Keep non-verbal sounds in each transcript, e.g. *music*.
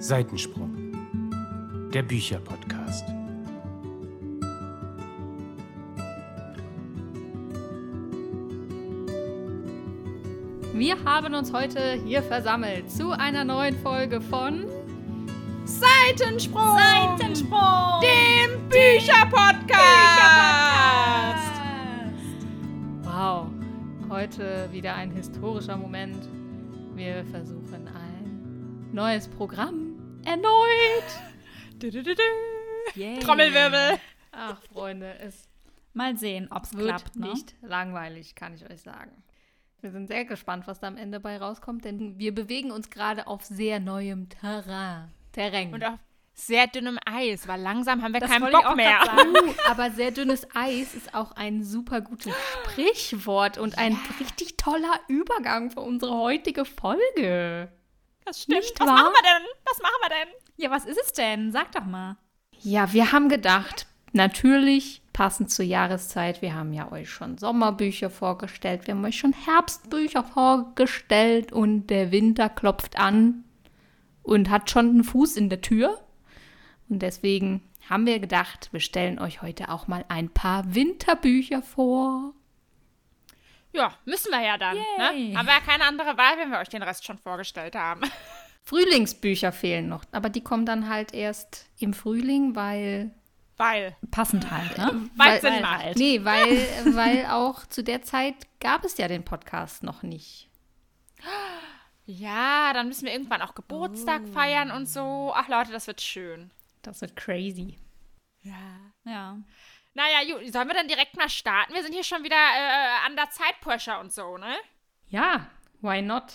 Seitensprung, der Bücherpodcast. Wir haben uns heute hier versammelt zu einer neuen Folge von Seitensprung, Seitensprung, dem Bücherpodcast. Wow, heute wieder ein historischer Moment. Wir versuchen ein neues Programm erneut. Yay. Trommelwirbel. Ach, Freunde, es Mal sehen, ob es klappt. Ne? nicht langweilig, kann ich euch sagen. Wir sind sehr gespannt, was da am Ende bei rauskommt, denn wir bewegen uns gerade auf sehr neuem Terrain. Terrain. Und auf sehr dünnem Eis, weil langsam haben wir Das keinen Bock auch mehr. *laughs* Uh, aber sehr dünnes Eis ist auch ein super gutes Sprichwort und ein richtig toller Übergang für unsere heutige Folge. Das stimmt. Nicht was wahr? machen wir denn? Was machen wir denn? Ja, was ist es denn? Sag doch mal. Ja, wir haben gedacht, natürlich passend zur Jahreszeit, wir haben ja euch schon Sommerbücher vorgestellt, wir haben euch schon Herbstbücher vorgestellt und der Winter klopft an und hat schon einen Fuß in der Tür. Und deswegen haben wir gedacht, wir stellen euch heute auch mal ein paar Winterbücher vor. Ja, müssen wir ja dann. Yay. Ne? Haben wir ja keine andere Wahl, wenn wir euch den Rest schon vorgestellt haben. *laughs* Frühlingsbücher fehlen noch, aber die kommen dann halt erst im Frühling, weil Weil. Passend halt, ne? Weil Weil- Sinn macht. Nee, weil, *laughs* weil auch zu der Zeit gab es ja den Podcast noch nicht. Ja, dann müssen wir irgendwann auch Geburtstag Oh. feiern und so. Ach Leute, das wird schön. Das wird crazy. Ja. Ja. Naja, gut, sollen wir dann direkt mal starten? Wir sind hier schon wieder äh, an der Zeitpressure und so, ne? Ja, why not?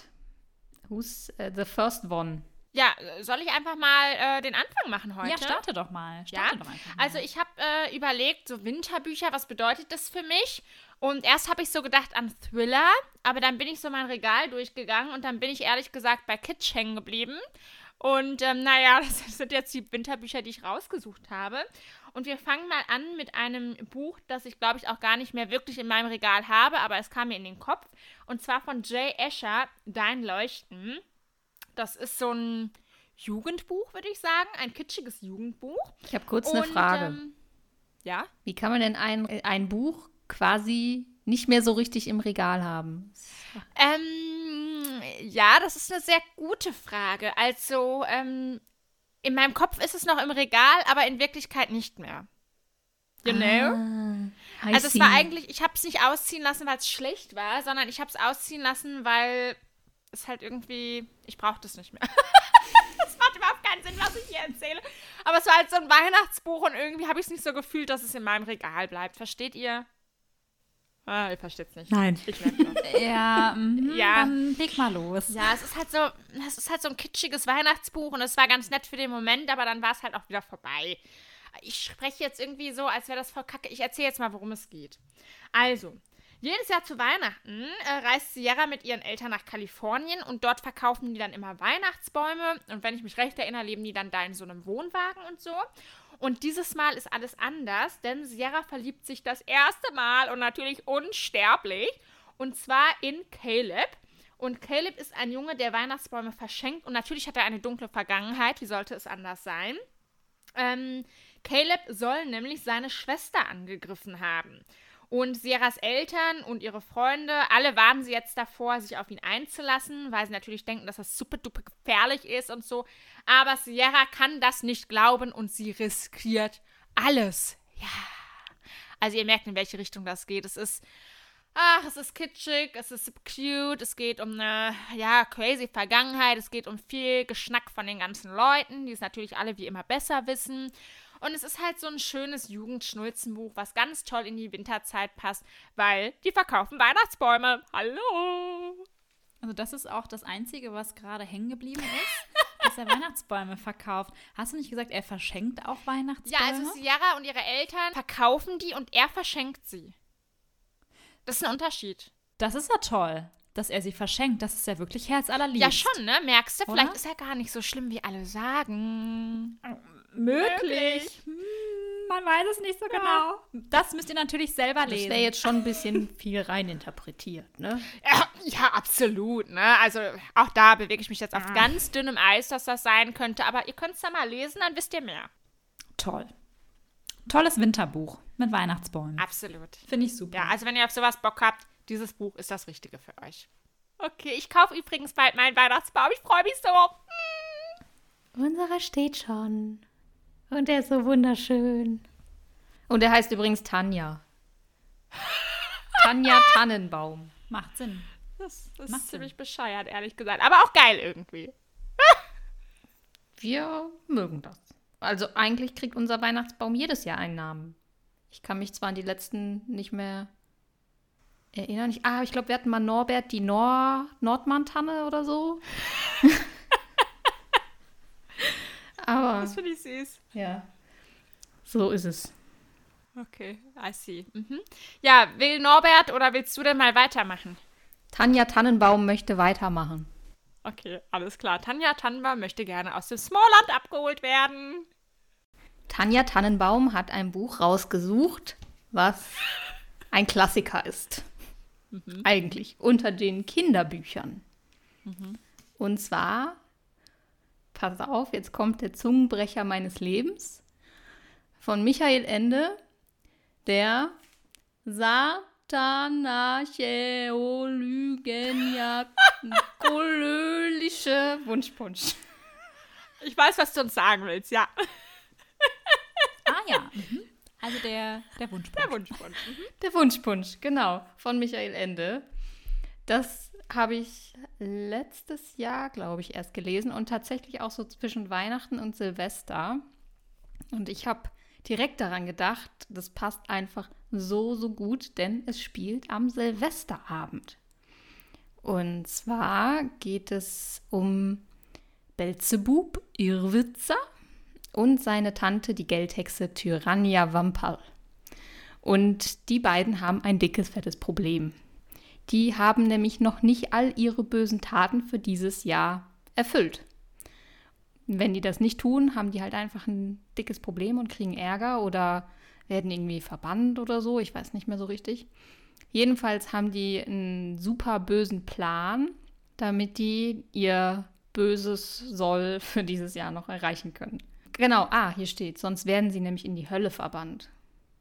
Who's uh, the first one? Ja, soll ich einfach mal äh, den Anfang machen heute? Ja, starte doch mal. Ja, Starte doch einfach mal. also ich habe äh, überlegt, so Winterbücher, was bedeutet das für mich? Und erst habe ich so gedacht an Thriller, aber dann bin ich so mein Regal durchgegangen und dann bin ich ehrlich gesagt bei Kitsch hängen geblieben. Und ähm, naja, *laughs* das sind jetzt die Winterbücher, die ich rausgesucht habe. Und wir fangen mal an mit einem Buch, das ich glaube ich auch gar nicht mehr wirklich in meinem Regal habe, aber es kam mir in den Kopf. Und zwar von Jay Escher, Dein Leuchten. Das ist so ein Jugendbuch, würde ich sagen. Ein kitschiges Jugendbuch. Ich habe kurz eine Frage. Ähm, ja? Wie kann man denn ein, ein Buch quasi nicht mehr so richtig im Regal haben? Ähm, ja, das ist eine sehr gute Frage. Also, ähm, in meinem Kopf ist es noch im Regal, aber in Wirklichkeit nicht mehr. You know? Ah, also es war eigentlich, ich habe es nicht ausziehen lassen, weil es schlecht war, sondern ich habe es ausziehen lassen, weil es halt irgendwie, ich brauche das nicht mehr. *laughs* Es macht überhaupt keinen Sinn, was ich hier erzähle. Aber es war halt so ein Weihnachtsbuch und irgendwie habe ich es nicht so gefühlt, dass es in meinem Regal bleibt. Versteht ihr? Ah, ihr versteht es nicht. Nein. Ich merke. *laughs* Ja, mhm, Ja. dann leg mal los. Ja, es ist halt so, es ist halt so ein kitschiges Weihnachtsbuch und es war ganz nett für den Moment, aber dann war es halt auch wieder vorbei. Ich spreche jetzt irgendwie so, als wäre das voll kacke. Ich erzähle jetzt mal, worum es geht. Also, jedes Jahr zu Weihnachten äh, reist Sierra mit ihren Eltern nach Kalifornien und dort verkaufen die dann immer Weihnachtsbäume und wenn ich mich recht erinnere, leben die dann da in so einem Wohnwagen und so. Und dieses Mal ist alles anders, denn Sierra verliebt sich das erste Mal und natürlich unsterblich und zwar in Caleb. Und Caleb ist ein Junge, der Weihnachtsbäume verschenkt. Und natürlich hat er eine dunkle Vergangenheit. Wie sollte es anders sein? Ähm, Caleb soll nämlich seine Schwester angegriffen haben. Und Sierras Eltern und ihre Freunde, alle warnen sie jetzt davor, sich auf ihn einzulassen, weil sie natürlich denken, dass das super duper gefährlich ist und so. Aber Sierra kann das nicht glauben und sie riskiert alles. Ja. Also ihr merkt, in welche Richtung das geht. Es ist Ach, es ist kitschig, es ist cute, es geht um eine, ja, crazy Vergangenheit, es geht um viel Geschnack von den ganzen Leuten, die es natürlich alle wie immer besser wissen. Und es ist halt so ein schönes Jugendschnulzenbuch, was ganz toll in die Winterzeit passt, weil die verkaufen Weihnachtsbäume. Hallo! Also das ist auch das Einzige, was gerade hängen geblieben ist, *laughs* dass er Weihnachtsbäume verkauft. Hast du nicht gesagt, er verschenkt auch Ja, Weihnachtsbäume? also Sierra und ihre Eltern verkaufen die und er verschenkt sie. Das ist ein Unterschied. das ist ja toll, dass er sie verschenkt. Das ist ja wirklich herzallerliebst. Ja, schon, ne? Merkst du? Vielleicht Oder? ist er gar nicht so schlimm, wie alle sagen. Möglich. Hm, Man weiß es nicht so genau. Das müsst ihr natürlich selber Das lesen. wäre jetzt schon ein bisschen *laughs* viel reininterpretiert, ne? Ja, ja, absolut. Ne? Also auch da bewege ich mich jetzt auf ganz dünnem Eis, dass das sein könnte. Aber ihr könnt es ja mal lesen, dann wisst ihr mehr. Toll. Tolles Winterbuch mit Weihnachtsbäumen. Absolut. Finde ich super. Ja, also wenn ihr auf sowas Bock habt, dieses Buch ist das Richtige für euch. Okay, ich kaufe übrigens bald meinen Weihnachtsbaum. Ich freue mich so. Unserer steht schon. Und er ist so wunderschön. Und er heißt übrigens Tanja. Tanja *laughs* Tannenbaum. Macht Sinn. Das, das Macht ist ziemlich bescheuert, ehrlich gesagt. Aber auch geil irgendwie. *laughs* Wir mögen das. Also eigentlich kriegt unser Weihnachtsbaum jedes Jahr einen Namen. Ich kann mich zwar an die letzten nicht mehr erinnern. Ich, ah, ich glaube, wir hatten mal Norbert die Nor Nordmann-Tanne oder so. *laughs* Aber Das finde ich süß. ja, so ist es. Okay, I see. Mhm. Ja, will Norbert oder willst du denn mal weitermachen? Tanja Tannenbaum möchte weitermachen. Okay, alles klar. Tanja Tannenbaum möchte gerne aus dem Smallland abgeholt werden. Tanja Tannenbaum hat ein Buch rausgesucht, was ein Klassiker ist. Eigentlich unter den Kinderbüchern. Und zwar, pass auf, jetzt kommt der Zungenbrecher meines Lebens von Michael Ende, der Satanarcheolygeniakolölische *laughs* Wunschpunsch. Ich weiß, was du uns sagen willst, ja. Ah ja. Mhm. Also der, der Wunschpunsch. Der Wunschwunsch. Mhm. Der Wunschpunsch, genau, von Michael Ende. Das habe ich letztes Jahr, glaube ich, erst gelesen und tatsächlich auch so zwischen Weihnachten und Silvester. Und ich habe direkt daran gedacht, das passt einfach so, so gut, denn es spielt am Silvesterabend. Und zwar geht es um Belzebub Irrwitzer und seine Tante, die Geldhexe Tyrannia Wamperl. Und die beiden haben ein dickes, fettes Problem. Die haben nämlich noch nicht all ihre bösen Taten für dieses Jahr erfüllt. Wenn die das nicht tun, haben die halt einfach ein dickes Problem und kriegen Ärger oder werden irgendwie verbannt oder so. Ich weiß nicht mehr so richtig. Jedenfalls haben die einen super bösen Plan, damit die ihr böses Soll für dieses Jahr noch erreichen können. Genau, ah, hier steht, sonst werden sie nämlich in die Hölle verbannt.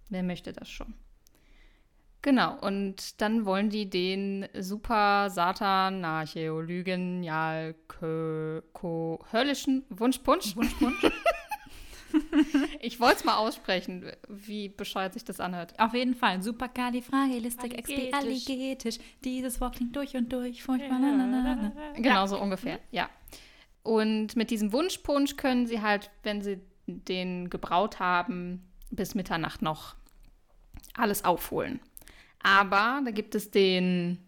Wer möchte das schon? Genau, und dann wollen die den Super Satan Archäolygen ja höllischen Wunschpunsch. Wunschpunsch. *laughs* Ich wollte es mal aussprechen, wie bescheuert sich das anhört. Auf jeden Fall. Superkalifragilistikexpialigetisch. Dieses Wort klingt durch und durch. Furchtbar. na. Genau so ungefähr, ja. Und mit diesem Wunschpunsch können sie halt, wenn sie den gebraut haben, bis Mitternacht noch alles aufholen. Aber da gibt es den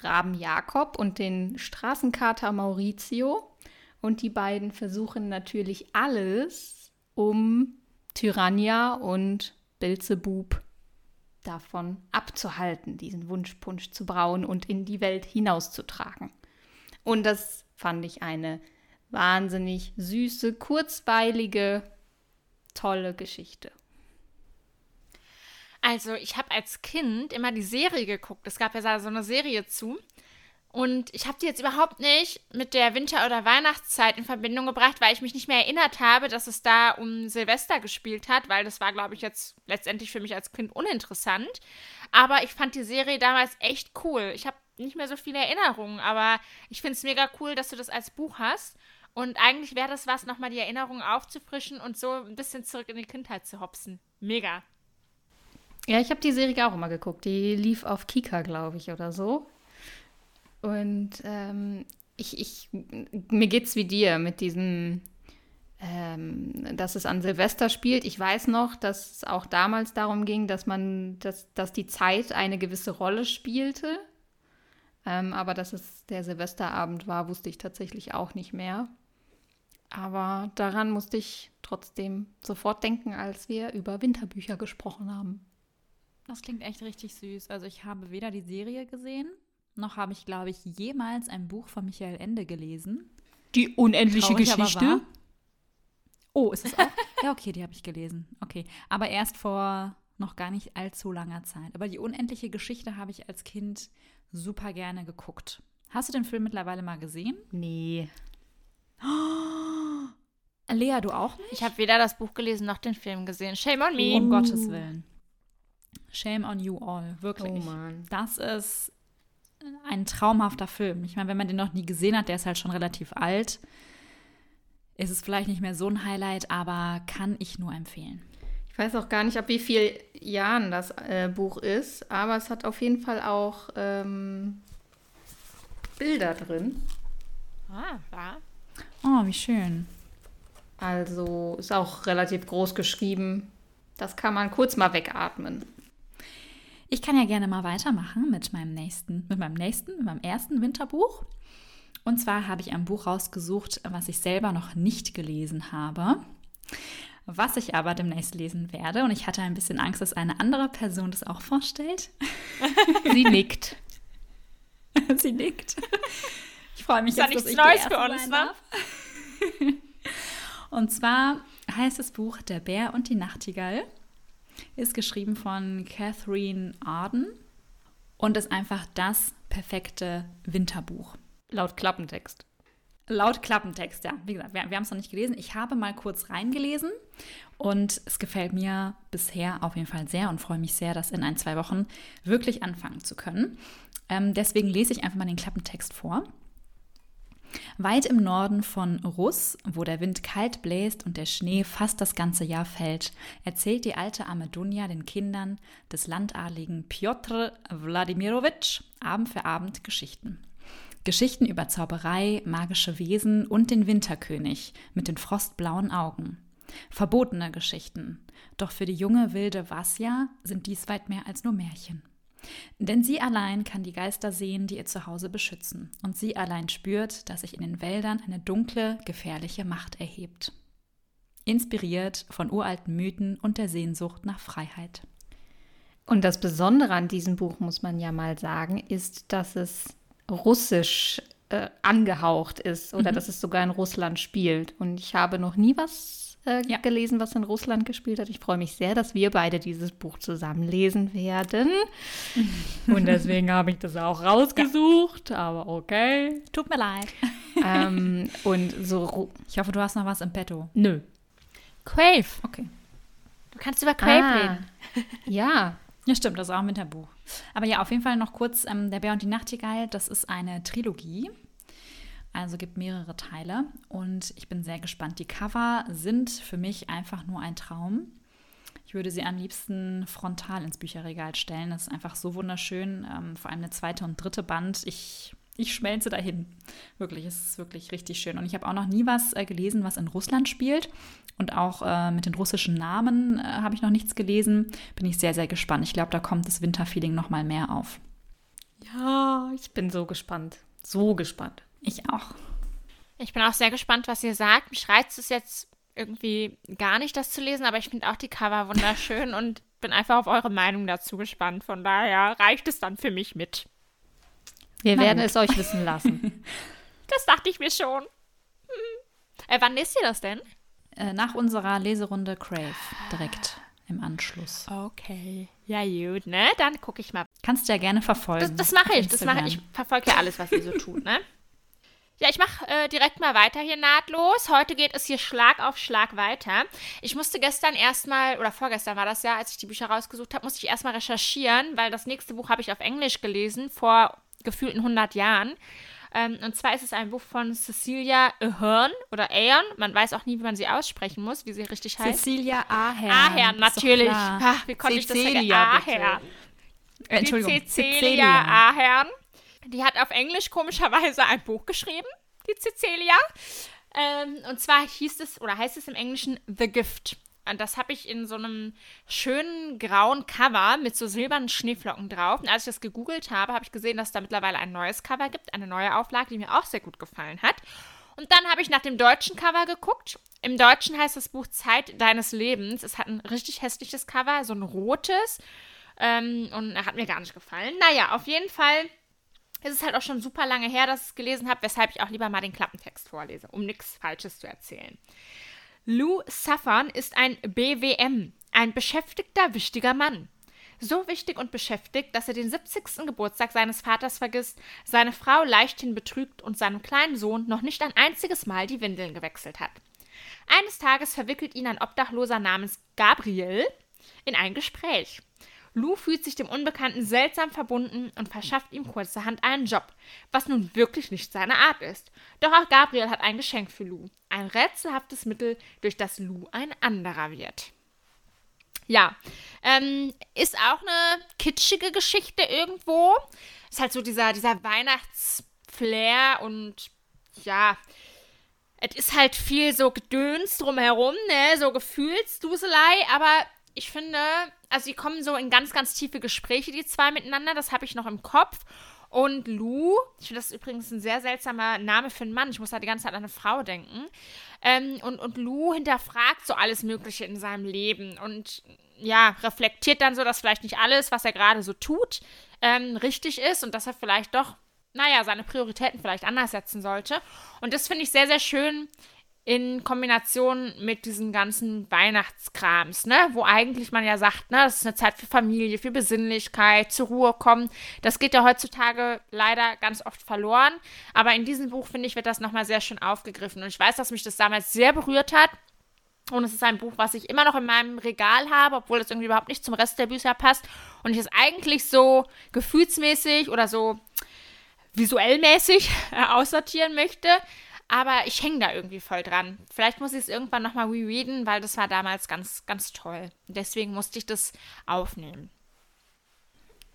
Raben Jakob und den Straßenkater Maurizio. Und die beiden versuchen natürlich alles, um Tyrannia und Belzebub davon abzuhalten, diesen Wunschpunsch zu brauen und in die Welt hinauszutragen. Und das fand ich eine wahnsinnig süße, kurzweilige, tolle Geschichte. Also, ich habe als Kind immer die Serie geguckt. Es gab ja so eine Serie zu. Und ich habe die jetzt überhaupt nicht mit der Winter- oder Weihnachtszeit in Verbindung gebracht, weil ich mich nicht mehr erinnert habe, dass es da um Silvester gespielt hat, weil das war, glaube ich, jetzt letztendlich für mich als Kind uninteressant. Aber ich fand die Serie damals echt cool. Ich habe nicht mehr so viele Erinnerungen, aber ich finde es mega cool, dass du das als Buch hast. Und eigentlich wäre das was, nochmal die Erinnerungen aufzufrischen und so ein bisschen zurück in die Kindheit zu hopsen. Mega. Ja, ich habe die Serie auch immer geguckt. Die lief auf Kika, glaube ich, oder so. Und ähm, ich, ich, mir geht's wie dir mit diesem, ähm, dass es an Silvester spielt. Ich weiß noch, dass es auch damals darum ging, dass man, dass, dass die Zeit eine gewisse Rolle spielte. Ähm, aber dass es der Silvesterabend war, wusste ich tatsächlich auch nicht mehr. Aber daran musste ich trotzdem sofort denken, als wir über Winterbücher gesprochen haben. Das klingt echt richtig süß. Also ich habe weder die Serie gesehen, noch habe ich, glaube ich, jemals ein Buch von Michael Ende gelesen. Die unendliche Traurig, wahr. Oh, ist es auch? *laughs* ja, okay, die habe ich gelesen. Okay, aber erst vor noch gar nicht allzu langer Zeit. Aber die unendliche Geschichte habe ich als Kind super gerne geguckt. Hast du den Film mittlerweile mal gesehen? Nee. *gasps* Lea, du auch nicht? Ich habe weder das Buch gelesen noch den Film gesehen. Shame on me. Um Gottes Willen. Shame on you all, wirklich. Oh Mann. Das ist ein traumhafter Film. Ich meine, wenn man den noch nie gesehen hat, der ist halt schon relativ alt. Ist es vielleicht nicht mehr so ein Highlight, aber kann ich nur empfehlen. Ich weiß auch gar nicht, ab wie vielen Jahren das äh, Buch ist, aber es hat auf jeden Fall auch ähm, Bilder drin. Ah, ja. Oh, wie schön. Also ist auch relativ groß geschrieben. Das kann man kurz mal wegatmen. Ich kann ja gerne mal weitermachen mit meinem nächsten, mit meinem nächsten, mit meinem ersten Winterbuch. Und zwar habe ich ein Buch rausgesucht, was ich selber noch nicht gelesen habe, was ich aber demnächst lesen werde. Und ich hatte ein bisschen Angst, dass eine andere Person das auch vorstellt. *laughs* Sie nickt. *laughs* Sie nickt. Ich freue mich ja jetzt, dass ich Neues für uns, ne? *laughs* Und zwar heißt das Buch Der Bär und die Nachtigall. Ist geschrieben von Catherine Arden und ist einfach das perfekte Winterbuch. Laut Klappentext. Laut Klappentext, ja. Wie gesagt, wir, wir haben es noch nicht gelesen. Ich habe mal kurz reingelesen und es gefällt mir bisher auf jeden Fall sehr und freue mich sehr, das in ein, zwei Wochen wirklich anfangen zu können. Ähm, deswegen lese ich einfach mal den Klappentext vor. Weit im Norden von Russ, wo der Wind kalt bläst und der Schnee fast das ganze Jahr fällt, erzählt die alte Arme Dunja den Kindern des landadligen Piotr Wladimirowitsch Abend für Abend Geschichten. Geschichten über Zauberei, magische Wesen und den Winterkönig mit den frostblauen Augen. Verbotene Geschichten. Doch für die junge wilde Vasja sind dies weit mehr als nur Märchen. Denn sie allein kann die Geister sehen, die ihr Zuhause beschützen. Und sie allein spürt, dass sich in den Wäldern eine dunkle, gefährliche Macht erhebt. Inspiriert von uralten Mythen und der Sehnsucht nach Freiheit. Und das Besondere an diesem Buch, muss man ja mal sagen, ist, dass es russisch äh, angehaucht ist oder dass es sogar in Russland spielt. Und ich habe noch nie was äh, Ja. gelesen, was in Russland gespielt hat. Ich freue mich sehr, dass wir beide dieses Buch zusammen lesen werden. *laughs* Und deswegen habe ich das auch rausgesucht, aber okay. Tut mir leid. ähm, *laughs* und so, Ich hoffe, du hast noch was im Petto. nö. Crave. Okay. Du kannst über Crave Ah, reden. *laughs* ja, Ja, stimmt, das ist auch ein Winterbuch. Aber ja, auf jeden Fall noch kurz: ähm, Der Bär und die Nachtigall, das ist eine Trilogie. Also gibt mehrere Teile und ich bin sehr gespannt. Die Cover sind für mich einfach nur ein Traum. Ich würde sie am liebsten frontal ins Bücherregal stellen. Das ist einfach so wunderschön. Ähm, vor allem der zweite und dritte Band. Ich, ich schmelze dahin. Wirklich, es ist wirklich richtig schön. Und ich habe auch noch nie was äh, gelesen, was in Russland spielt. Und auch äh, mit den russischen Namen äh, habe ich noch nichts gelesen. Bin ich sehr, sehr gespannt. Ich glaube, da kommt das Winterfeeling noch mal mehr auf. ja, ich bin so gespannt. So gespannt. Ich auch. Ich bin auch sehr gespannt, was ihr sagt. Mich reizt es jetzt irgendwie gar nicht, das zu lesen, aber ich finde auch die Cover wunderschön und bin einfach auf eure Meinung dazu gespannt. Von daher reicht es dann für mich mit. Wir Na werden es euch wissen lassen. *laughs* Das dachte ich mir schon. Hm. Äh, wann lest ihr das denn? Äh, nach unserer Leserunde Crave direkt im Anschluss. Okay. Ja, gut, ne? Dann gucke ich mal. Kannst du ja gerne verfolgen. Das, das mache ich. Das mache ich. Ich verfolge ja alles, was ihr so tut, ne? *laughs* Ja, ich mache äh, direkt mal weiter hier nahtlos. Heute geht es hier Schlag auf Schlag weiter. Ich musste gestern erstmal, oder vorgestern war das ja, als ich die Bücher rausgesucht habe, musste ich erstmal recherchieren, weil das nächste Buch habe ich auf Englisch gelesen, vor gefühlten 100 Jahren. Ähm, und zwar ist es ein Buch von Cecilia Ahern oder Ahern. Man weiß auch nie, wie man sie aussprechen muss, wie sie richtig heißt. Cecilia Ahern. Ahern, natürlich. Ach, wie konnte ich das Cecilia, vergessen? bitte. Ahern. Entschuldigung. Cecilia Ahern. Die hat auf Englisch komischerweise ein Buch geschrieben, die Cecilia. Ähm, und zwar hieß es oder heißt es im Englischen The Gift. Und das habe ich in so einem schönen grauen Cover mit so silbernen Schneeflocken drauf. Und als ich das gegoogelt habe, habe ich gesehen, dass es da mittlerweile ein neues Cover gibt, eine neue Auflage, die mir auch sehr gut gefallen hat. Und dann habe ich nach dem deutschen Cover geguckt. Im Deutschen heißt das Buch Zeit deines Lebens. Es hat ein richtig hässliches Cover, so ein rotes. Ähm, und hat mir gar nicht gefallen. Naja, auf jeden Fall ist es halt auch schon super lange her, dass ich es gelesen habe, weshalb ich auch lieber mal den Klappentext vorlese, um nichts Falsches zu erzählen. Lou Saffern ist ein BWM, ein beschäftigter, wichtiger Mann. So wichtig und beschäftigt, dass er den 70. Geburtstag seines Vaters vergisst, seine Frau leichthin betrügt und seinem kleinen Sohn noch nicht ein einziges Mal die Windeln gewechselt hat. Eines Tages verwickelt ihn ein Obdachloser namens Gabriel in ein Gespräch. Lou fühlt sich dem Unbekannten seltsam verbunden und verschafft ihm kurzerhand einen Job, was nun wirklich nicht seine Art ist. Doch auch Gabriel hat ein Geschenk für Lou. Ein rätselhaftes Mittel, durch das Lou ein anderer wird. Ja, ähm, ist auch eine kitschige Geschichte irgendwo. Ist halt so dieser, dieser Weihnachtsflair und ja, es ist halt viel so Gedöns drumherum, ne, so Gefühlsduselei, aber ich finde, also sie kommen so in ganz, ganz tiefe Gespräche, die zwei miteinander, das habe ich noch im Kopf. Und Lou, ich finde das übrigens ein sehr seltsamer Name für einen Mann, ich muss da die ganze Zeit an eine Frau denken. Ähm, und, und Lou hinterfragt so alles Mögliche in seinem Leben und ja, reflektiert dann so, dass vielleicht nicht alles, was er gerade so tut, ähm, richtig ist und dass er vielleicht doch, naja, seine Prioritäten vielleicht anders setzen sollte. Und das finde ich sehr, sehr schön in Kombination mit diesen ganzen Weihnachtskrams, ne, wo eigentlich man ja sagt, ne, das ist eine Zeit für Familie, für Besinnlichkeit, zur Ruhe kommen. Das geht ja heutzutage leider ganz oft verloren, aber in diesem Buch finde ich wird das nochmal sehr schön aufgegriffen und ich weiß, dass mich das damals sehr berührt hat. Und es ist ein Buch, was ich immer noch in meinem Regal habe, obwohl es irgendwie überhaupt nicht zum Rest der Bücher passt. Und ich es eigentlich so gefühlsmäßig oder so visuellmäßig aussortieren möchte. Aber ich hänge da irgendwie voll dran. Vielleicht muss ich es irgendwann nochmal rereaden, weil das war damals ganz, ganz toll. Deswegen musste ich das aufnehmen.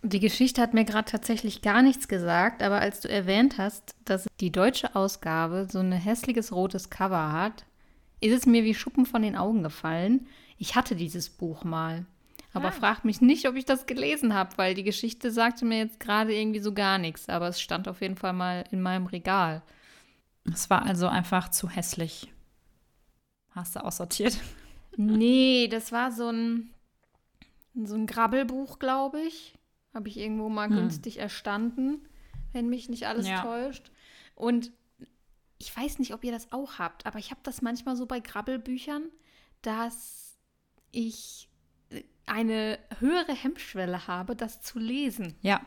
Die Geschichte hat mir gerade tatsächlich gar nichts gesagt, aber als du erwähnt hast, dass die deutsche Ausgabe so ein hässliches rotes Cover hat, ist es mir wie Schuppen von den Augen gefallen. Ich hatte dieses Buch mal. Aber ah. fragt mich nicht, ob ich das gelesen habe, weil die Geschichte sagte mir jetzt gerade irgendwie so gar nichts. Aber es stand auf jeden Fall mal in meinem Regal. Es war also einfach zu hässlich. Hast du aussortiert? Nee, das war so ein, so ein Grabbelbuch, glaube ich. Habe ich irgendwo mal hm. günstig erstanden, wenn mich nicht alles ja. täuscht. Und ich weiß nicht, ob ihr das auch habt, aber ich habe das manchmal so bei Grabbelbüchern, dass ich eine höhere Hemmschwelle habe, das zu lesen. Ja,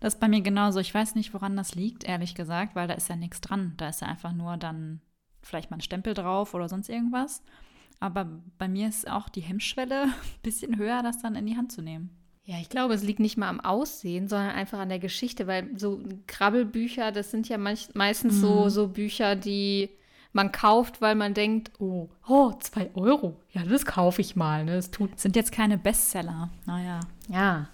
das ist bei mir genauso. Ich weiß nicht, woran das liegt, ehrlich gesagt, weil da ist ja nichts dran. Da ist ja einfach nur dann vielleicht mal ein Stempel drauf oder sonst irgendwas. Aber bei mir ist auch die Hemmschwelle *laughs* ein bisschen höher, das dann in die Hand zu nehmen. Ja, ich glaube, es liegt nicht mal am Aussehen, sondern einfach an der Geschichte, weil so Krabbelbücher, das sind ja meistens mhm. so, so Bücher, die man kauft, weil man denkt, oh, oh, zwei Euro, ja, das kaufe ich mal. Ne? Das tut sind jetzt keine Bestseller. Naja. Ja.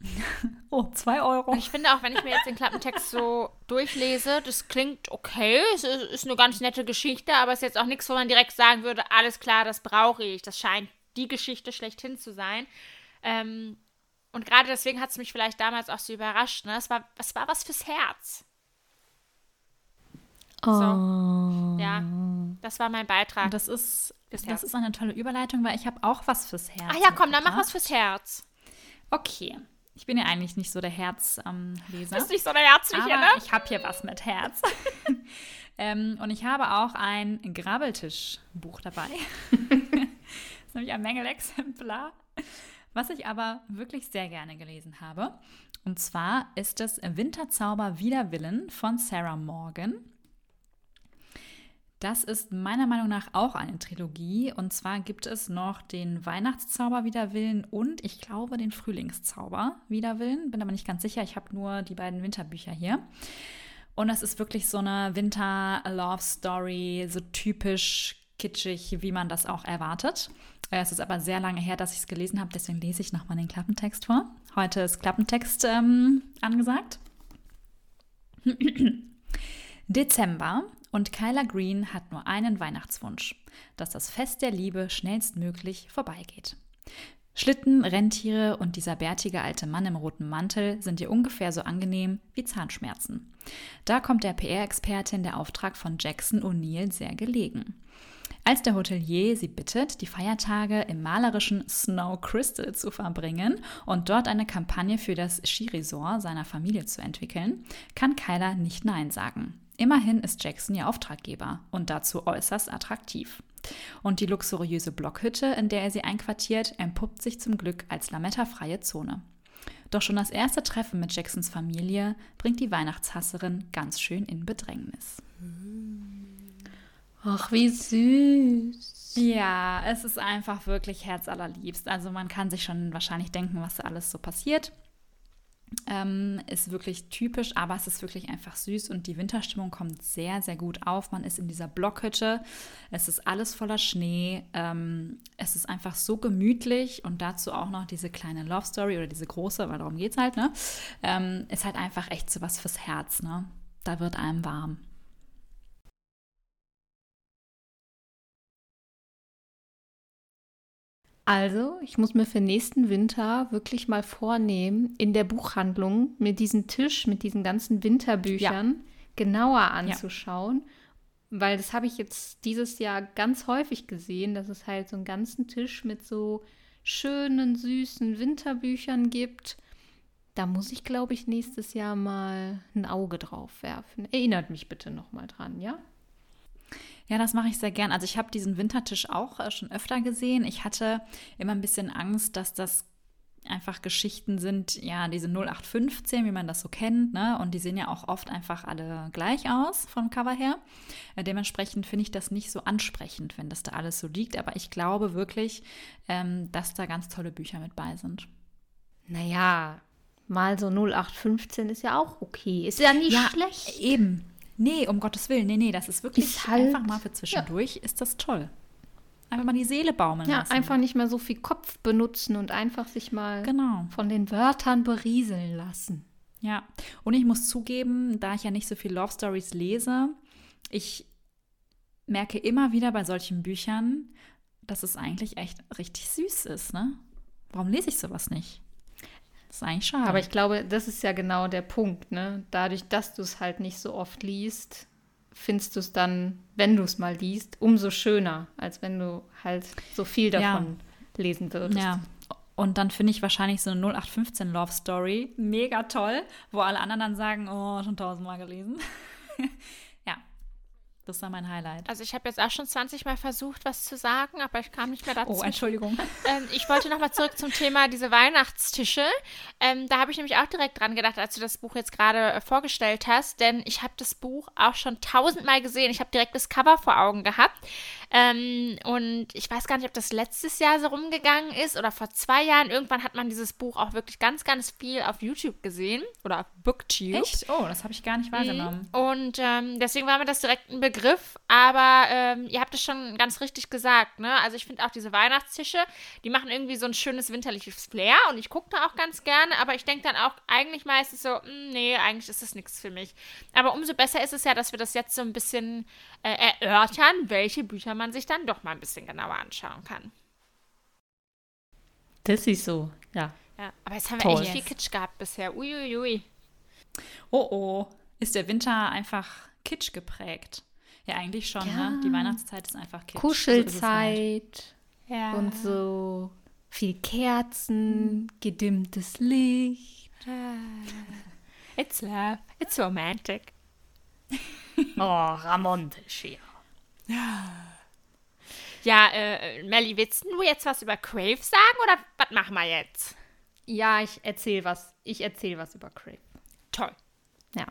*laughs* oh, zwei Euro. Ich finde auch, wenn ich mir jetzt den Klappentext so durchlese, das klingt okay, es ist eine ganz nette Geschichte, aber es ist jetzt auch nichts, wo man direkt sagen würde, alles klar, das brauche ich. Das scheint die Geschichte schlechthin zu sein. Ähm, und gerade deswegen hat es mich vielleicht damals auch so überrascht. Ne? Es, war, es war was fürs Herz. Oh. So. Ja, das war mein Beitrag. Und das ist, das ist eine tolle Überleitung, weil ich habe auch was fürs Herz. Ach ja, komm, dann mach was fürs Herz. Okay. Ich bin ja eigentlich nicht so der Herzleser. Ähm, Bist nicht so der Herzliche, ne? Ich habe hier was mit Herz. *laughs* ähm, und ich habe auch ein Grabbeltischbuch dabei. *laughs* das ist nämlich ein Mängelexemplar. Was ich aber wirklich sehr gerne gelesen habe. Und zwar ist es Winterzauber wider Willen von Sarah Morgan. Das ist meiner Meinung nach auch eine Trilogie. Und zwar gibt es noch den Weihnachtszauber wider Willen und ich glaube den Frühlingszauber wider Willen. Bin aber nicht ganz sicher. Ich habe nur die beiden Winterbücher hier. Und das ist wirklich so eine Winter-Love-Story, so typisch kitschig, wie man das auch erwartet. Es ist aber sehr lange her, dass ich es gelesen habe, deswegen lese ich nochmal den Klappentext vor. Heute ist Klappentext ähm, angesagt. *clears throat* Dezember und Kyla Green hat nur einen Weihnachtswunsch, dass das Fest der Liebe schnellstmöglich vorbeigeht. Schlitten, Rentiere und dieser bärtige alte Mann im roten Mantel sind ihr ungefähr so angenehm wie Zahnschmerzen. Da kommt der PR-Expertin der Auftrag von Jackson O'Neill sehr gelegen. Als der Hotelier sie bittet, die Feiertage im malerischen Snow Crystal zu verbringen und dort eine Kampagne für das Skiresort seiner Familie zu entwickeln, kann Kyla nicht Nein sagen. Immerhin ist Jackson ihr Auftraggeber und dazu äußerst attraktiv. Und die luxuriöse Blockhütte, in der er sie einquartiert, entpuppt sich zum Glück als lamettafreie Zone. Doch schon das erste Treffen mit Jacksons Familie bringt die Weihnachtshasserin ganz schön in Bedrängnis. Ach, wie süß. Ja, es ist einfach wirklich herzallerliebst. Also man kann sich schon wahrscheinlich denken, was da alles so passiert. Ähm, ist wirklich typisch, aber es ist wirklich einfach süß und die Winterstimmung kommt sehr, sehr gut auf. Man ist in dieser Blockhütte, es ist alles voller Schnee, ähm, es ist einfach so gemütlich und dazu auch noch diese kleine Love Story oder diese große, weil darum geht es halt, ne? Ähm, ist halt einfach echt so was fürs Herz, ne? Da wird einem warm. Also, ich muss mir für nächsten Winter wirklich mal vornehmen, in der Buchhandlung mir diesen Tisch mit diesen ganzen Winterbüchern ja. genauer anzuschauen. Ja. Weil das habe ich jetzt dieses Jahr ganz häufig gesehen, dass es halt so einen ganzen Tisch mit so schönen, süßen Winterbüchern gibt. Da muss ich, glaube ich, nächstes Jahr mal ein Auge drauf werfen. Erinnert mich bitte noch mal dran, ja? Ja, das mache ich sehr gern. Also ich habe diesen Wintertisch auch äh, schon öfter gesehen. Ich hatte immer ein bisschen Angst, dass das einfach Geschichten sind, ja, diese 0815, wie man das so kennt, ne? Und die sehen ja auch oft einfach alle gleich aus vom Cover her. Äh, dementsprechend finde ich das nicht so ansprechend, wenn das da alles so liegt. Aber ich glaube wirklich, ähm, dass da ganz tolle Bücher mit bei sind. Naja, mal so 0815 ist ja auch okay. Ist ja nicht ja, schlecht. Eben. Nee, um Gottes Willen, nee, nee, das ist wirklich halt, einfach mal für zwischendurch, ja. ist das toll. Einfach mal die Seele baumeln ja, lassen. Ja, einfach nicht mehr so viel Kopf benutzen und einfach sich mal genau. von den Wörtern berieseln lassen. Ja, und ich muss zugeben, da ich ja nicht so viel Love Stories lese, ich merke immer wieder bei solchen Büchern, dass es eigentlich echt richtig süß ist, ne? Warum lese ich sowas nicht? Das ist eigentlich schade. Aber ich glaube, das ist ja genau der Punkt, ne? Dadurch, dass du es halt nicht so oft liest, findest du es dann, wenn du es mal liest, umso schöner, als wenn du halt so viel davon ja. lesen würdest. Ja. Und dann finde ich wahrscheinlich so eine 0815 Love Story mega toll, wo alle anderen dann sagen, oh, schon tausendmal gelesen. *laughs* Das war mein Highlight. Also ich habe jetzt auch schon 20 Mal versucht, was zu sagen, aber ich kam nicht mehr dazu. Oh, Entschuldigung. *laughs* Ähm, ich wollte nochmal zurück zum Thema diese Weihnachtstische. Ähm, da habe ich nämlich auch direkt dran gedacht, als du das Buch jetzt gerade äh, vorgestellt hast, denn ich habe das Buch auch schon tausendmal gesehen. Ich habe direkt das Cover vor Augen gehabt. Ähm, und ich weiß gar nicht, ob das letztes Jahr so rumgegangen ist oder vor zwei Jahren. Irgendwann hat man dieses Buch auch wirklich ganz, ganz viel auf YouTube gesehen oder auf Booktube. Echt? Oh, das habe ich gar nicht wahrgenommen. Mhm. Und ähm, deswegen war mir das direkt ein Begriff. Aber ähm, ihr habt es schon ganz richtig gesagt. Ne? Also ich finde auch diese Weihnachtstische, die machen irgendwie so ein schönes winterliches Flair und ich gucke da auch ganz gerne. Aber ich denke dann auch eigentlich meistens so, mh, hm, nee, eigentlich ist das nichts für mich. Aber umso besser ist es ja, dass wir das jetzt so ein bisschen äh, erörtern, welche Bücher man sich dann doch mal ein bisschen genauer anschauen kann. Das ist so, ja. Ja, aber jetzt haben wir Toll. echt viel Kitsch gehabt bisher. Uiuiui. Oh oh, ist der Winter einfach Kitsch geprägt? Ja, eigentlich schon, ja. ne? Die Weihnachtszeit ist einfach Kitsch. Kuschelzeit so ja. und so viel Kerzen, gedimmtes Licht. It's love, it's romantic. *laughs* oh, romantisch hier. Ja, äh, Melly, willst du jetzt was über Crave sagen oder was machen wir jetzt? Ja, ich erzähle was. Ich erzähle was über Crave. Toll. Ja.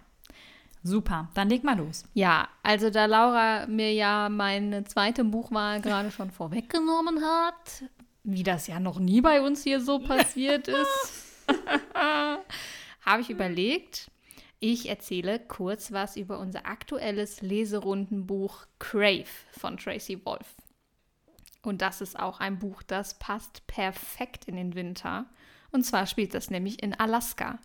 Super, dann leg mal los. Ja, also da Laura mir ja meine zweite Buchwahl gerade schon vorweggenommen hat, wie das ja noch nie bei uns hier so *laughs* passiert ist, *laughs* habe ich überlegt, ich erzähle kurz was über unser aktuelles Leserundenbuch Crave von Tracy Wolf. Und das ist auch ein Buch, das passt perfekt in den Winter. Und zwar spielt das nämlich in Alaska.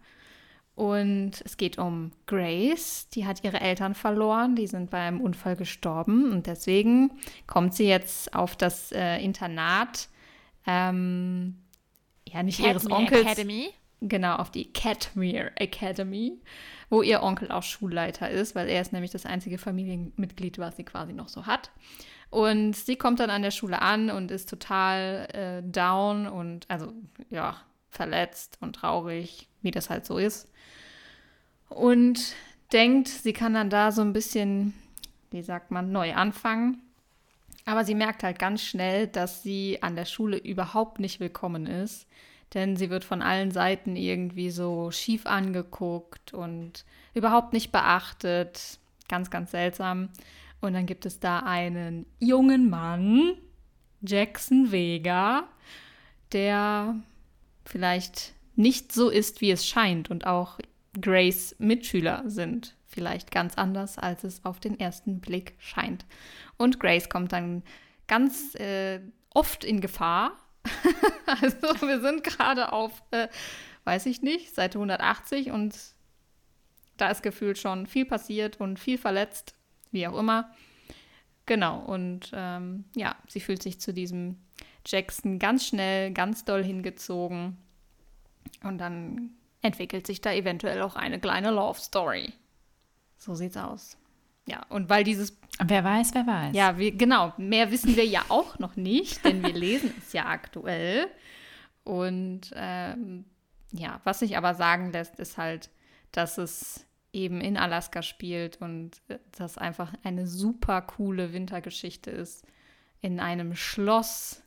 Und es geht um Grace, die hat ihre Eltern verloren, die sind beim Unfall gestorben und deswegen kommt sie jetzt auf das äh, Internat, ähm, ja nicht Catmere ihres Onkels, Academy. Genau auf die Catmere Academy wo ihr Onkel auch Schulleiter ist, weil er ist nämlich das einzige Familienmitglied, was sie quasi noch so hat. Und sie kommt dann an der Schule an und ist total äh, down und also ja, verletzt und traurig, wie das halt so ist. Und denkt, sie kann dann da so ein bisschen, wie sagt man, neu anfangen. Aber sie merkt halt ganz schnell, dass sie an der Schule überhaupt nicht willkommen ist. Denn sie wird von allen Seiten irgendwie so schief angeguckt und überhaupt nicht beachtet. Ganz, ganz seltsam. Und dann gibt es da einen jungen Mann, Jackson Vega, der vielleicht nicht so ist, wie es scheint und auch Grace Mitschüler sind vielleicht ganz anders, als es auf den ersten Blick scheint. Und Grace kommt dann ganz äh, oft in Gefahr. *laughs* also wir sind gerade auf, äh, weiß ich nicht, Seite 180 und da ist gefühlt schon viel passiert und viel verletzt, wie auch immer. Genau, und ähm, ja, sie fühlt sich zu diesem Jackson ganz schnell, ganz doll hingezogen. Und dann entwickelt sich da eventuell auch eine kleine Love Story. So sieht's aus. Ja, und weil dieses. Wer weiß, wer weiß. Ja, wir, genau. Mehr wissen wir ja auch noch nicht, denn wir lesen es ja aktuell. Und ähm, ja, was sich aber sagen lässt, ist halt, dass es eben in Alaska spielt und äh, das einfach eine super coole Wintergeschichte ist. In einem Schloss,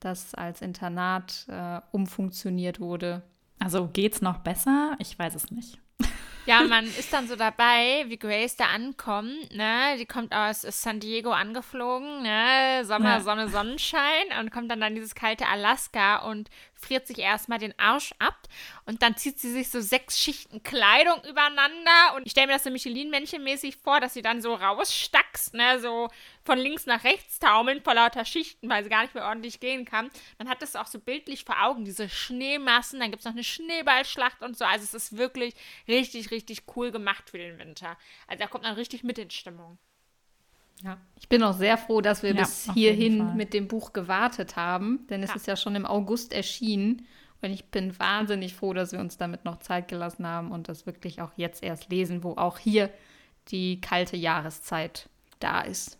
das als Internat äh, umfunktioniert wurde. Also geht's noch besser? Ich weiß es nicht. Ja, man ist dann so dabei, wie Grace da ankommt, ne? Die kommt aus San Diego angeflogen, ne? Sommer, ja. Sonne, Sonnenschein und kommt dann in dieses kalte Alaska und friert sich erstmal den Arsch ab und dann zieht sie sich so sechs Schichten Kleidung übereinander und ich stelle mir das so Michelin-Männchen-mäßig vor, dass sie dann so rausstackst, ne, so von links nach rechts taumeln vor lauter Schichten, weil sie gar nicht mehr ordentlich gehen kann. Man hat das auch so bildlich vor Augen, diese Schneemassen, dann gibt es noch eine Schneeballschlacht und so, also es ist wirklich richtig, richtig cool gemacht für den Winter. Also da kommt man richtig mit in Stimmung. Ja, ich bin auch sehr froh, dass wir ja, bis hierhin mit dem Buch gewartet haben, denn es ja. ist ja schon im August erschienen. Und ich bin wahnsinnig froh, dass wir uns damit noch Zeit gelassen haben und das wirklich auch jetzt erst lesen, wo auch hier die kalte Jahreszeit da ist.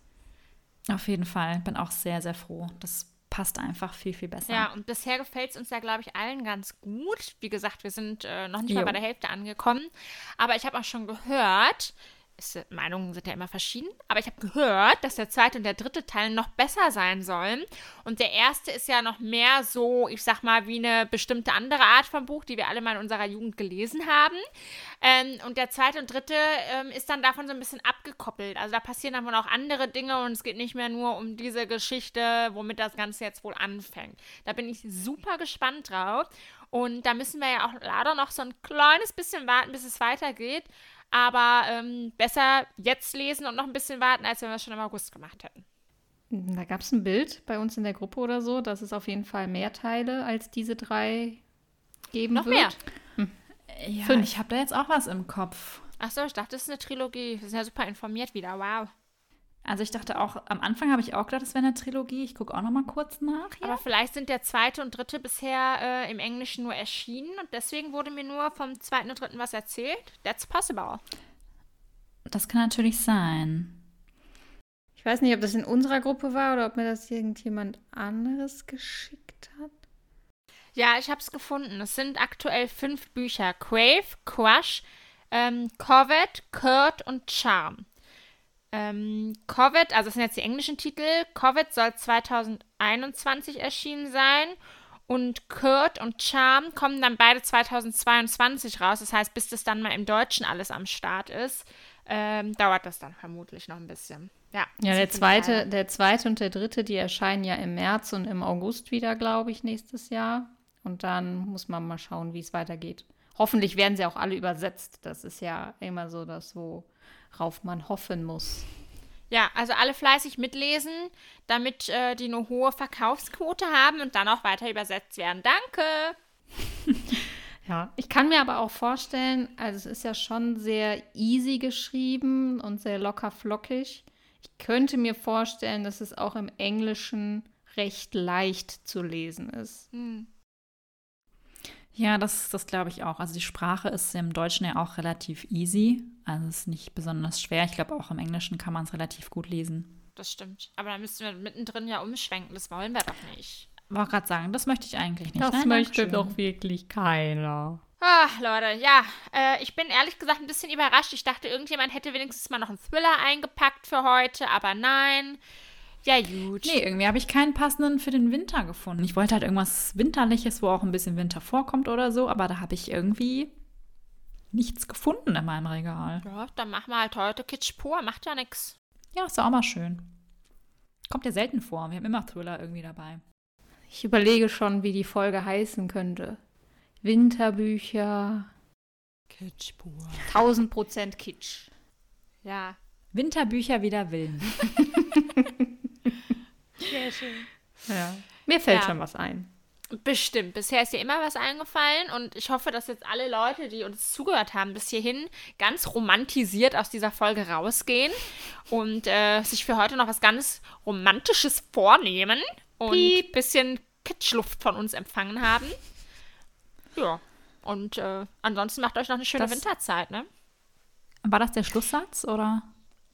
Auf jeden Fall, bin auch sehr, sehr froh. Das passt einfach viel, viel besser. Ja, und bisher gefällt es uns ja, glaube ich, allen ganz gut. Wie gesagt, wir sind äh, noch nicht jo. mal bei der Hälfte angekommen. Aber ich habe auch schon gehört, ist, Meinungen sind ja immer verschieden, aber ich habe gehört, dass der zweite und der dritte Teil noch besser sein sollen. Und der erste ist ja noch mehr so, ich sag mal, wie eine bestimmte andere Art von Buch, die wir alle mal in unserer Jugend gelesen haben. Ähm, und der zweite und dritte ähm, ist dann davon so ein bisschen abgekoppelt. Also da passieren dann wohl auch andere Dinge und es geht nicht mehr nur um diese Geschichte, womit das Ganze jetzt wohl anfängt. Da bin ich super gespannt drauf. Und da müssen wir ja auch leider noch so ein kleines bisschen warten, bis es weitergeht. Aber ähm, besser jetzt lesen und noch ein bisschen warten, als wenn wir es schon im August gemacht hätten. Da gab es ein Bild bei uns in der Gruppe oder so, dass es auf jeden Fall mehr Teile als diese drei geben noch wird. Mehr. Hm. Ja, Fünf. ich habe da jetzt auch was im Kopf. Achso, ich dachte, das ist eine Trilogie. Wir sind ja super informiert wieder. Wow. Also ich dachte auch, am Anfang habe ich auch gedacht, das wäre eine Trilogie. Ich gucke auch noch mal kurz nach. Ja? Aber vielleicht sind der zweite und dritte bisher äh, im Englischen nur erschienen und deswegen wurde mir nur vom zweiten und dritten was erzählt. That's possible. Das kann natürlich sein. Ich weiß nicht, ob das in unserer Gruppe war oder ob mir das irgendjemand anderes geschickt hat. Ja, ich habe es gefunden. Es sind aktuell fünf Bücher. Crave, Crush, ähm, Covet, Kurt und Charm. Ähm, Covid, also das sind jetzt die englischen Titel. Covid soll 2021 erschienen sein. Und Kurt und Charm kommen dann beide 2022 raus. Das heißt, bis das dann mal im Deutschen alles am Start ist, ähm, dauert das dann vermutlich noch ein bisschen. Ja, ja der zweite, der zweite und der dritte, die erscheinen ja im März und im August wieder, glaube ich, nächstes Jahr. Und dann muss man mal schauen, wie es weitergeht. Hoffentlich werden sie auch alle übersetzt. Das ist ja immer so das, wo worauf man hoffen muss. Ja, also alle fleißig mitlesen, damit äh, die eine hohe Verkaufsquote haben und dann auch weiter übersetzt werden. Danke! *laughs* ja, ich kann mir aber auch vorstellen, also es ist ja schon sehr easy geschrieben und sehr locker flockig. Ich könnte mir vorstellen, dass es auch im Englischen recht leicht zu lesen ist. Hm. Ja, das, das glaube ich auch. Also die Sprache ist im Deutschen ja auch relativ easy. Also es ist nicht besonders schwer. Ich glaube, auch im Englischen kann man es relativ gut lesen. Das stimmt. Aber da müssten wir mittendrin ja umschwenken. Das wollen wir doch nicht. Ich wollte gerade sagen, das möchte ich eigentlich nicht. Das Nein, möchte doch wirklich keiner. Ach, Leute, ja. Äh, ich bin ehrlich gesagt ein bisschen überrascht. Ich dachte, irgendjemand hätte wenigstens mal noch einen Thriller eingepackt für heute, aber nein. Ja, gut. Nee, irgendwie habe ich keinen passenden für den Winter gefunden. Ich wollte halt irgendwas Winterliches, wo auch ein bisschen Winter vorkommt oder so, aber da habe ich irgendwie nichts gefunden in meinem Regal. Ja, dann machen wir halt heute Kitsch pur. Macht ja nix. Ja, ist doch auch mal schön. Kommt ja selten vor. Wir haben immer Thriller irgendwie dabei. Ich überlege schon, wie die Folge heißen könnte. Winterbücher. Kitsch pur. 1000 Prozent Kitsch. Ja. Winterbücher wider Willen. *laughs* Sehr schön. Ja. Mir fällt Ja. schon was ein. Bestimmt. Bisher ist dir immer was eingefallen und ich hoffe, dass jetzt alle Leute, die uns zugehört haben bis hierhin, ganz romantisiert aus dieser Folge rausgehen und äh, sich für heute noch was ganz Romantisches vornehmen und ein bisschen Kitschluft von uns empfangen haben. Ja. Und äh, ansonsten macht euch noch eine schöne Das- Winterzeit, ne? War das der Schlusssatz oder?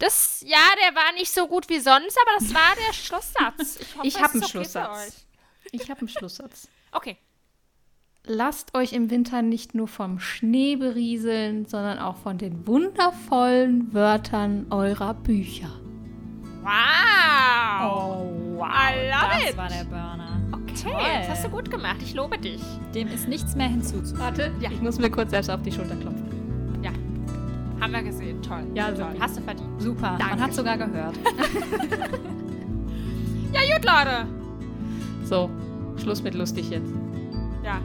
Das, ja, der war nicht so gut wie sonst, aber das war der Schlusssatz. Ich, hoffe, Ich habe einen okay für Schlusssatz. Ich habe einen Schlusssatz. Okay. Lasst euch im Winter nicht nur vom Schnee berieseln, sondern auch von den wundervollen Wörtern eurer Bücher. Wow. Oh, wow. I love das it. war der Burner. Okay, das hast du gut gemacht. Ich lobe dich. Dem ist nichts mehr hinzuzufügen. Warte, Ja. ich muss mir kurz selbst auf die Schulter klopfen. Haben wir gesehen. Toll. Ja, Toll. super. Hast du verdient. Super, Danke. man hat sogar gehört. *laughs* Ja, gut, Leute. So, Schluss mit lustig jetzt. Ja.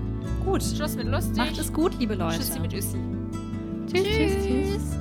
Gut, Schluss mit lustig. macht es gut, liebe Leute. Tschüssi mit Üssi. Tschüss, tschüss, tschüss.